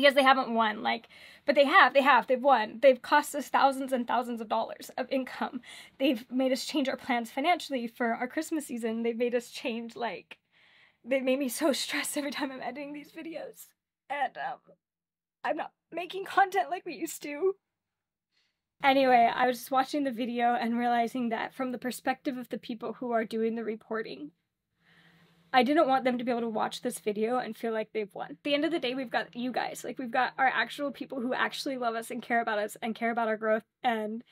because they haven't won like but they have they have they've won. They've cost us thousands and thousands of dollars of income. They've made us change our plans financially for our christmas season. They've made us change like they made me so stressed every time i'm editing these videos. And um i'm not making content like we used to. Anyway i was just watching the video and realizing that from the perspective of the people who are doing the reporting I didn't want them to be able to watch this video and feel like they've won. At the end of the day, we've got you guys. Like, we've got our actual people who actually love us and care about us and care about our growth and